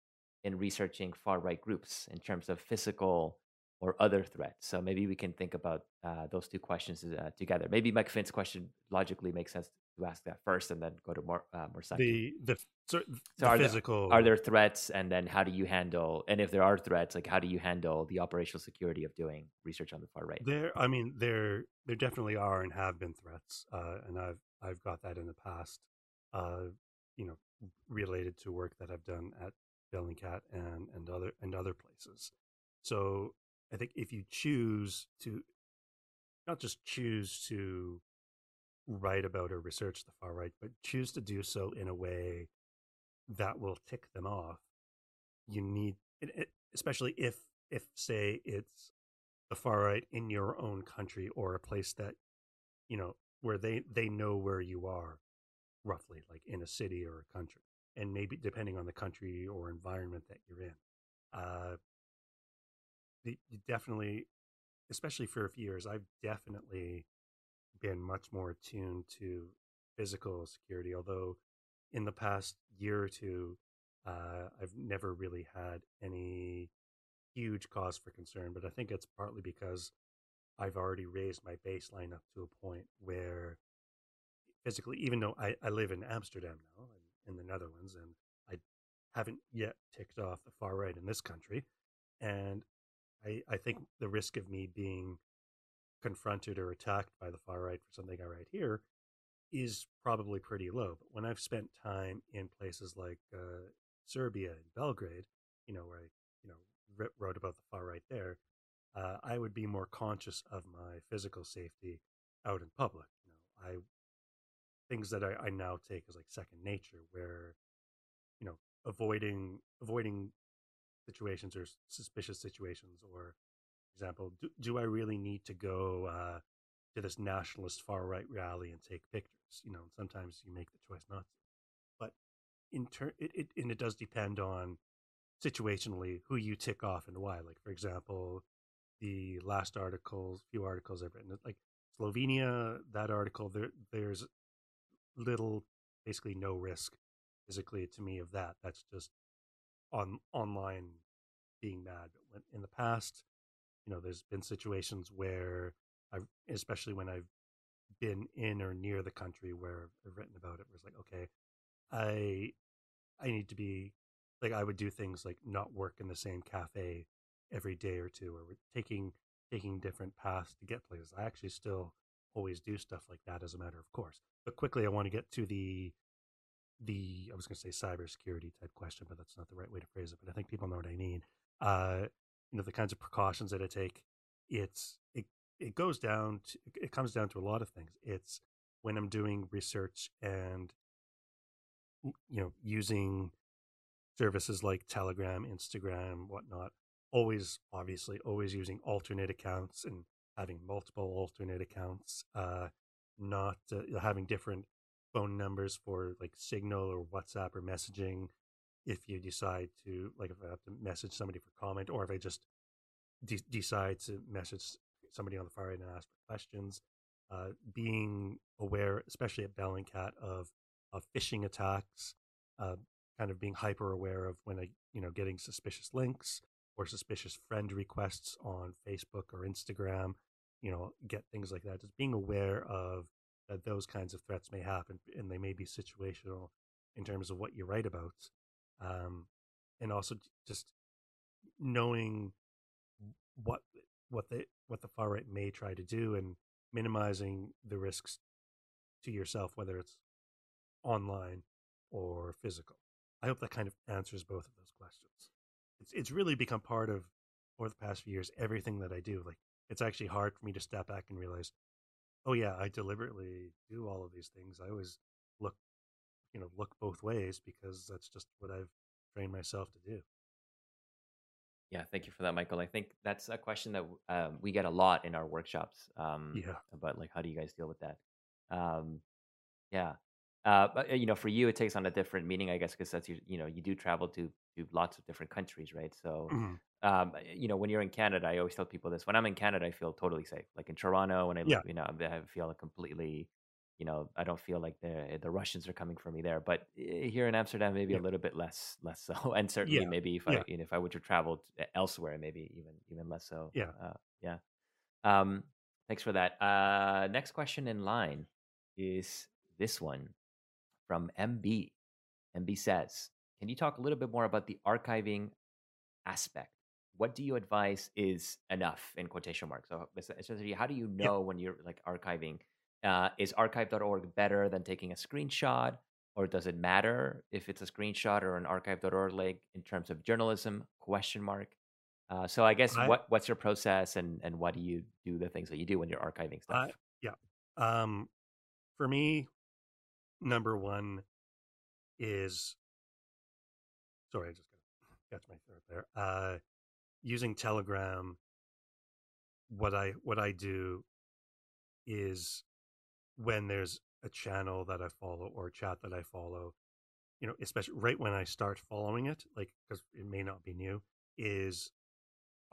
Speaker 1: in researching far right groups in terms of physical or other threats. So maybe we can think about uh, those two questions uh, together. Maybe McFinn's question logically makes sense to ask that first, and then go to more uh, more
Speaker 2: The the, so,
Speaker 1: the so are physical. There, are there threats, and then how do you handle? And if there are threats, like how do you handle the operational security of doing research on the far right?
Speaker 2: There, I mean, there there definitely are and have been threats, uh, and I've I've got that in the past. You know, related to work that I've done at Bellingcat and and other and other places. So I think if you choose to not just choose to write about or research the far right, but choose to do so in a way that will tick them off, you need, especially if, if say it's the far right in your own country or a place that, you know, where they they know where you are roughly like in a city or a country and maybe depending on the country or environment that you're in uh the, definitely especially for a few years i've definitely been much more attuned to physical security although in the past year or two uh, i've never really had any huge cause for concern but i think it's partly because i've already raised my baseline up to a point where physically, even though I, I live in Amsterdam now, in the Netherlands, and I haven't yet ticked off the far right in this country. And I, I think the risk of me being confronted or attacked by the far right for something I write here is probably pretty low. But when I've spent time in places like uh, Serbia and Belgrade, you know, where I, you know, wrote about the far right there, uh, I would be more conscious of my physical safety out in public. You know, I things that I, I now take as like second nature where you know avoiding avoiding situations or suspicious situations or for example do, do i really need to go uh, to this nationalist far right rally and take pictures? You know sometimes you make the choice not to. But in turn it, it and it does depend on situationally who you tick off and why. Like for example the last articles few articles i've written like slovenia that article there there's little, basically no risk physically to me of that. That's just on online being mad. But in the past, you know, there's been situations where I've, especially when I've been in or near the country where I've written about it, where it's like, okay, I, I need to be like, I would do things like not work in the same cafe every day or two, or taking taking different paths to get places. I actually still always do stuff like that as a matter of course. But quickly, I want to get to the the I was going to say cybersecurity type question, but that's not the right way to phrase it. But I think people know what I mean. Uh, you know, the kinds of precautions that I take. It's it it goes down to it comes down to a lot of things. It's when I'm doing research and you know using services like Telegram, Instagram, whatnot. Always, obviously, always using alternate accounts and having multiple alternate accounts. Uh, not uh, having different phone numbers for like Signal or WhatsApp or messaging. If you decide to, like, if I have to message somebody for comment, or if I just de- decide to message somebody on the far right and ask for questions, uh, being aware, especially at Bellingcat, of of phishing attacks, uh, kind of being hyper aware of when I, you know, getting suspicious links or suspicious friend requests on Facebook or Instagram you know, get things like that. Just being aware of that those kinds of threats may happen and they may be situational in terms of what you write about. Um, and also just knowing what what the what the far right may try to do and minimizing the risks to yourself, whether it's online or physical. I hope that kind of answers both of those questions. It's it's really become part of over the past few years everything that I do. Like it's actually hard for me to step back and realize, oh yeah, I deliberately do all of these things. I always look, you know, look both ways because that's just what I've trained myself to do.
Speaker 1: Yeah, thank you for that, Michael. I think that's a question that um, we get a lot in our workshops. Um,
Speaker 2: yeah.
Speaker 1: About like, how do you guys deal with that? Um, yeah. Uh, but you know, for you, it takes on a different meaning, I guess, because that's you. You know, you do travel to to lots of different countries, right? So, mm-hmm um, you know, when you're in Canada, I always tell people this. When I'm in Canada, I feel totally safe. Like in Toronto, when I, yeah. you know, I feel completely, you know, I don't feel like the the Russians are coming for me there. But eh, here in Amsterdam, maybe yeah. a little bit less, less so. And certainly, yeah. maybe if I, you know, if I were to travel elsewhere, maybe even even less so.
Speaker 2: Yeah,
Speaker 1: uh, yeah. Um, thanks for that. Uh, next question in line is this one from MB. MB says, "Can you talk a little bit more about the archiving aspect what do you advise is enough in quotation marks? So essentially, how do you know yep. when you're like archiving? Uh, is archive.org better than taking a screenshot? Or does it matter if it's a screenshot or an archive.org link in terms of journalism? Question mark. Uh, so I guess I, what what's your process and and why do you do the things that you do when you're archiving stuff?
Speaker 2: I, yeah. Um, for me, number one is sorry, I just got catch my throat there. Uh, using Telegram, what I what I do is when there's a channel that I follow or chat that I follow, you know, especially right when I start following it, like because it may not be new, is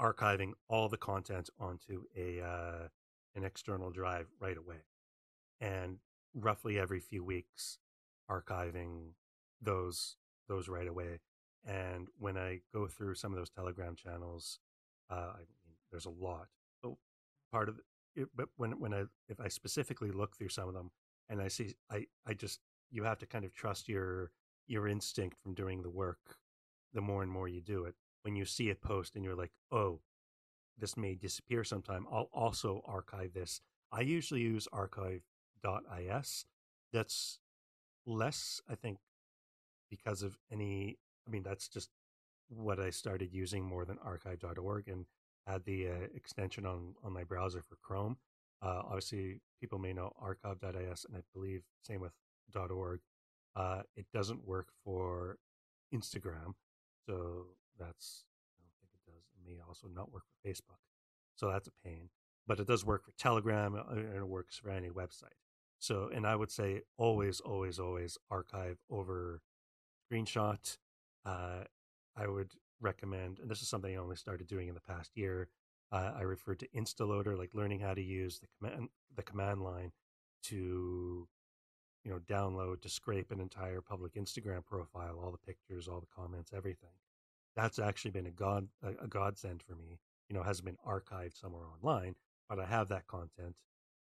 Speaker 2: archiving all the content onto a uh, an external drive right away, and roughly every few weeks, archiving those those right away. And when I go through some of those Telegram channels, uh, I mean, there's a lot. So part of it, but when when I if I specifically look through some of them and I see I I just you have to kind of trust your your instinct from doing the work. The more and more you do it, when you see a post and you're like, oh, this may disappear sometime. I'll also archive this. I usually use archive.is. That's less, I think, because of any. I mean, that's just what I started using more than archive.org and had the uh, extension on on my browser for Chrome. Uh, obviously, people may know archive.is, and I believe same with .org. Uh, it doesn't work for Instagram, so that's I don't think it does. It may also not work for Facebook, so that's a pain. But it does work for Telegram, uh, and it works for any website. So, and I would say always, always, always archive over screenshot. Uh, I would recommend, and this is something I only started doing in the past year. Uh, I referred to Instaloader, like learning how to use the command the command line to, you know, download to scrape an entire public Instagram profile, all the pictures, all the comments, everything. That's actually been a god a, a godsend for me. You know, hasn't been archived somewhere online, but I have that content,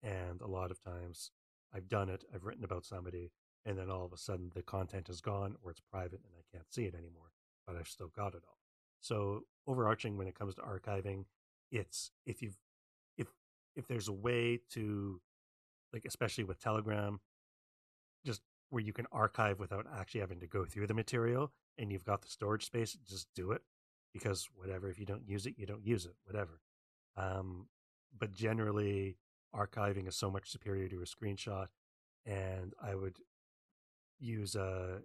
Speaker 2: and a lot of times I've done it. I've written about somebody, and then all of a sudden the content is gone or it's private and I can't see it anymore, but I've still got it all. So overarching when it comes to archiving, it's if you've if if there's a way to like especially with Telegram, just where you can archive without actually having to go through the material and you've got the storage space, just do it. Because whatever, if you don't use it, you don't use it, whatever. Um, but generally archiving is so much superior to a screenshot. And I would use a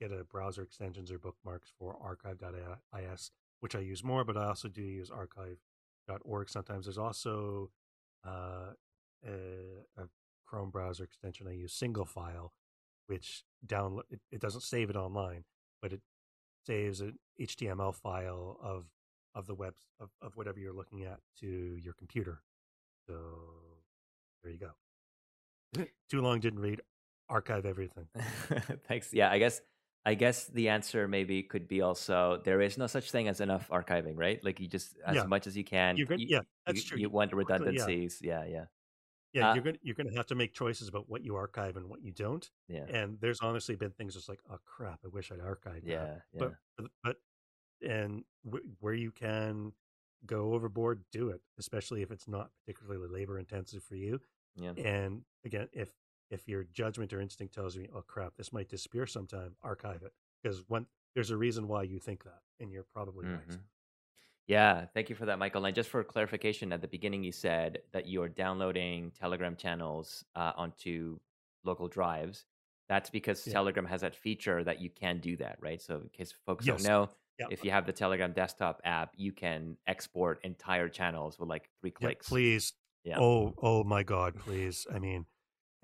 Speaker 2: get a browser extensions or bookmarks for archive.is, which I use more, but I also do use archive.org sometimes. There's also uh, a, a, Chrome browser extension I use, SingleFile, which download it, it, doesn't save it online, but it saves an HTML file of of the web of, of whatever you're looking at to your computer. So there you go. Too long didn't read. Archive everything.
Speaker 1: Thanks. Yeah, I guess I guess the answer maybe could be also there is no such thing as enough archiving, right? Like you just as yeah. much as you can.
Speaker 2: You're
Speaker 1: you,
Speaker 2: yeah, that's
Speaker 1: you,
Speaker 2: true.
Speaker 1: You want redundancies. Yeah, yeah.
Speaker 2: Yeah, yeah uh, you're gonna you're gonna have to make choices about what you archive and what you don't.
Speaker 1: Yeah.
Speaker 2: And there's honestly been things just like, oh crap, I wish I'd archived
Speaker 1: yeah,
Speaker 2: that.
Speaker 1: Yeah.
Speaker 2: But but and w- where you can go overboard, do it, especially if it's not particularly labor intensive for you.
Speaker 1: Yeah.
Speaker 2: And again, if if your judgment or instinct tells you, "Oh crap, this might disappear sometime," archive it because one there's a reason why you think that, and you're probably
Speaker 1: mm-hmm.
Speaker 2: right.
Speaker 1: Yeah, thank you for that, Michael. And just for clarification, at the beginning you said that you're downloading Telegram channels uh, onto local drives. That's because yeah. Telegram has that feature that you can do that, right? So, in case folks yes. don't know, Yep. If you have the Telegram desktop app, you can export entire channels with like three clicks.
Speaker 2: please. Yeah. Oh, oh my God, please. I mean,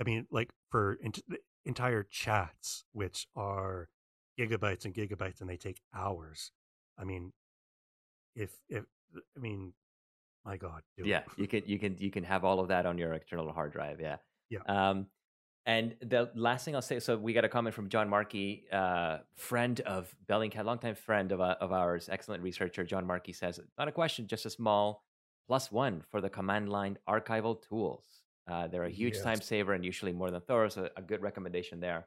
Speaker 2: I mean, like for ent- entire chats, which are gigabytes and gigabytes, and they take hours. I mean, if if I mean, my God.
Speaker 1: yeah, it. you can you can you can have all of that on your external hard drive. Yeah.
Speaker 2: Yeah.
Speaker 1: Um, and the last thing I'll say, so we got a comment from John Markey, uh, friend of Bellingcat, longtime friend of, uh, of ours, excellent researcher. John Markey says, not a question, just a small plus one for the command line archival tools. Uh, they're a huge yes. time saver and usually more than thorough. So a good recommendation there.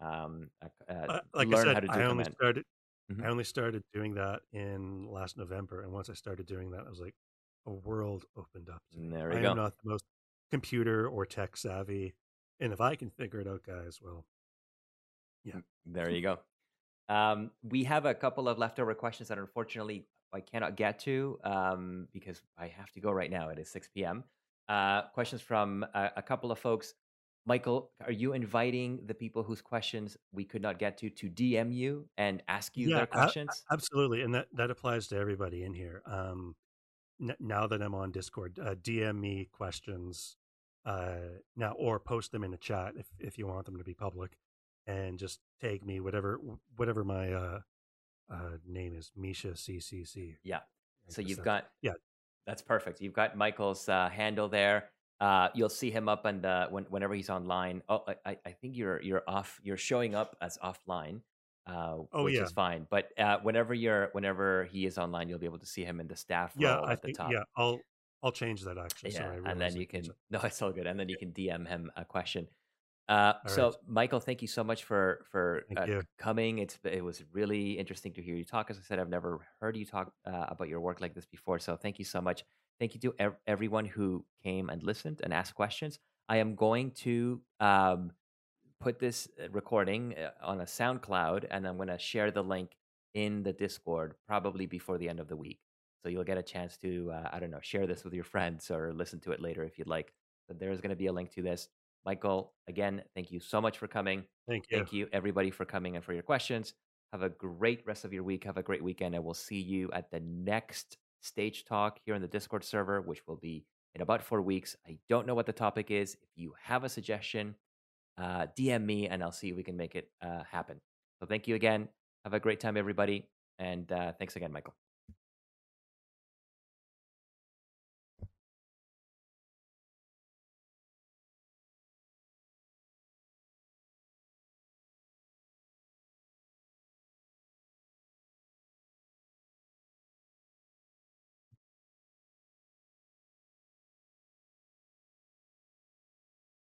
Speaker 1: Um,
Speaker 2: uh, uh like learn I said, how to do I only command. started. Mm-hmm. I only started doing that in last November, and once I started doing that, I was like, a world opened up.
Speaker 1: There we
Speaker 2: I
Speaker 1: go.
Speaker 2: am not the most computer or tech savvy and if I can figure it out, guys, well, yeah.
Speaker 1: There you go. Um, we have a couple of leftover questions that unfortunately I cannot get to um, because I have to go right now. It is 6 p.m. Uh, questions from a, a, couple of folks. Michael, are you inviting the people whose questions we could not get to to DM you and ask you
Speaker 2: yeah,
Speaker 1: their questions?
Speaker 2: A- absolutely, and that that applies to everybody in here. Um, n- now that I'm on Discord, uh, DM me questions uh, now or post them in the chat if if you want them to be public, and just tag me whatever whatever my uh, uh, name is Misha CCC.
Speaker 1: Yeah. So you've
Speaker 2: that's
Speaker 1: got
Speaker 2: yeah
Speaker 1: that's perfect. You've got Michael's uh, handle there. Uh, you'll see him up on the when, whenever he's online. Oh, I, I think you're you're off. You're showing up as offline, uh,
Speaker 2: oh
Speaker 1: which
Speaker 2: yeah
Speaker 1: is fine. But uh, whenever you're whenever he is online, you'll be able to see him in the staff
Speaker 2: yeah
Speaker 1: role
Speaker 2: I
Speaker 1: at the
Speaker 2: think
Speaker 1: top.
Speaker 2: yeah I'll I'll change that actually.
Speaker 1: Yeah,
Speaker 2: Sorry,
Speaker 1: and then you can
Speaker 2: it.
Speaker 1: no, it's all good. And then you can DM him a question. Uh,
Speaker 2: All right,
Speaker 1: so Michael, thank you so much for for uh, coming. It's it was really interesting to hear you talk. As I said, I've never heard you talk uh, about your work like this before. So thank you so much. Thank you to ev- everyone who came and listened and asked questions. I am going to um, put this uh, recording uh, on a SoundCloud, and I'm going to share the link in the Discord probably before the end of the week. So you'll get a chance to, uh, I don't know, share this with your friends or listen to it later if you'd like. But there's going to be a link to this. Michael, again, thank you so much for coming.
Speaker 2: Thank you.
Speaker 1: Thank you, everybody, for coming and for your questions. Have a great rest of your week. Have a great weekend, and we'll see you at the next stage talk here on the Discord server, which will be in about four weeks. I don't know what the topic is. If you have a suggestion, uh, DM me, and I'll see if we can make it uh, happen. So thank you again. Have a great time, everybody, and uh, thanks again, Michael.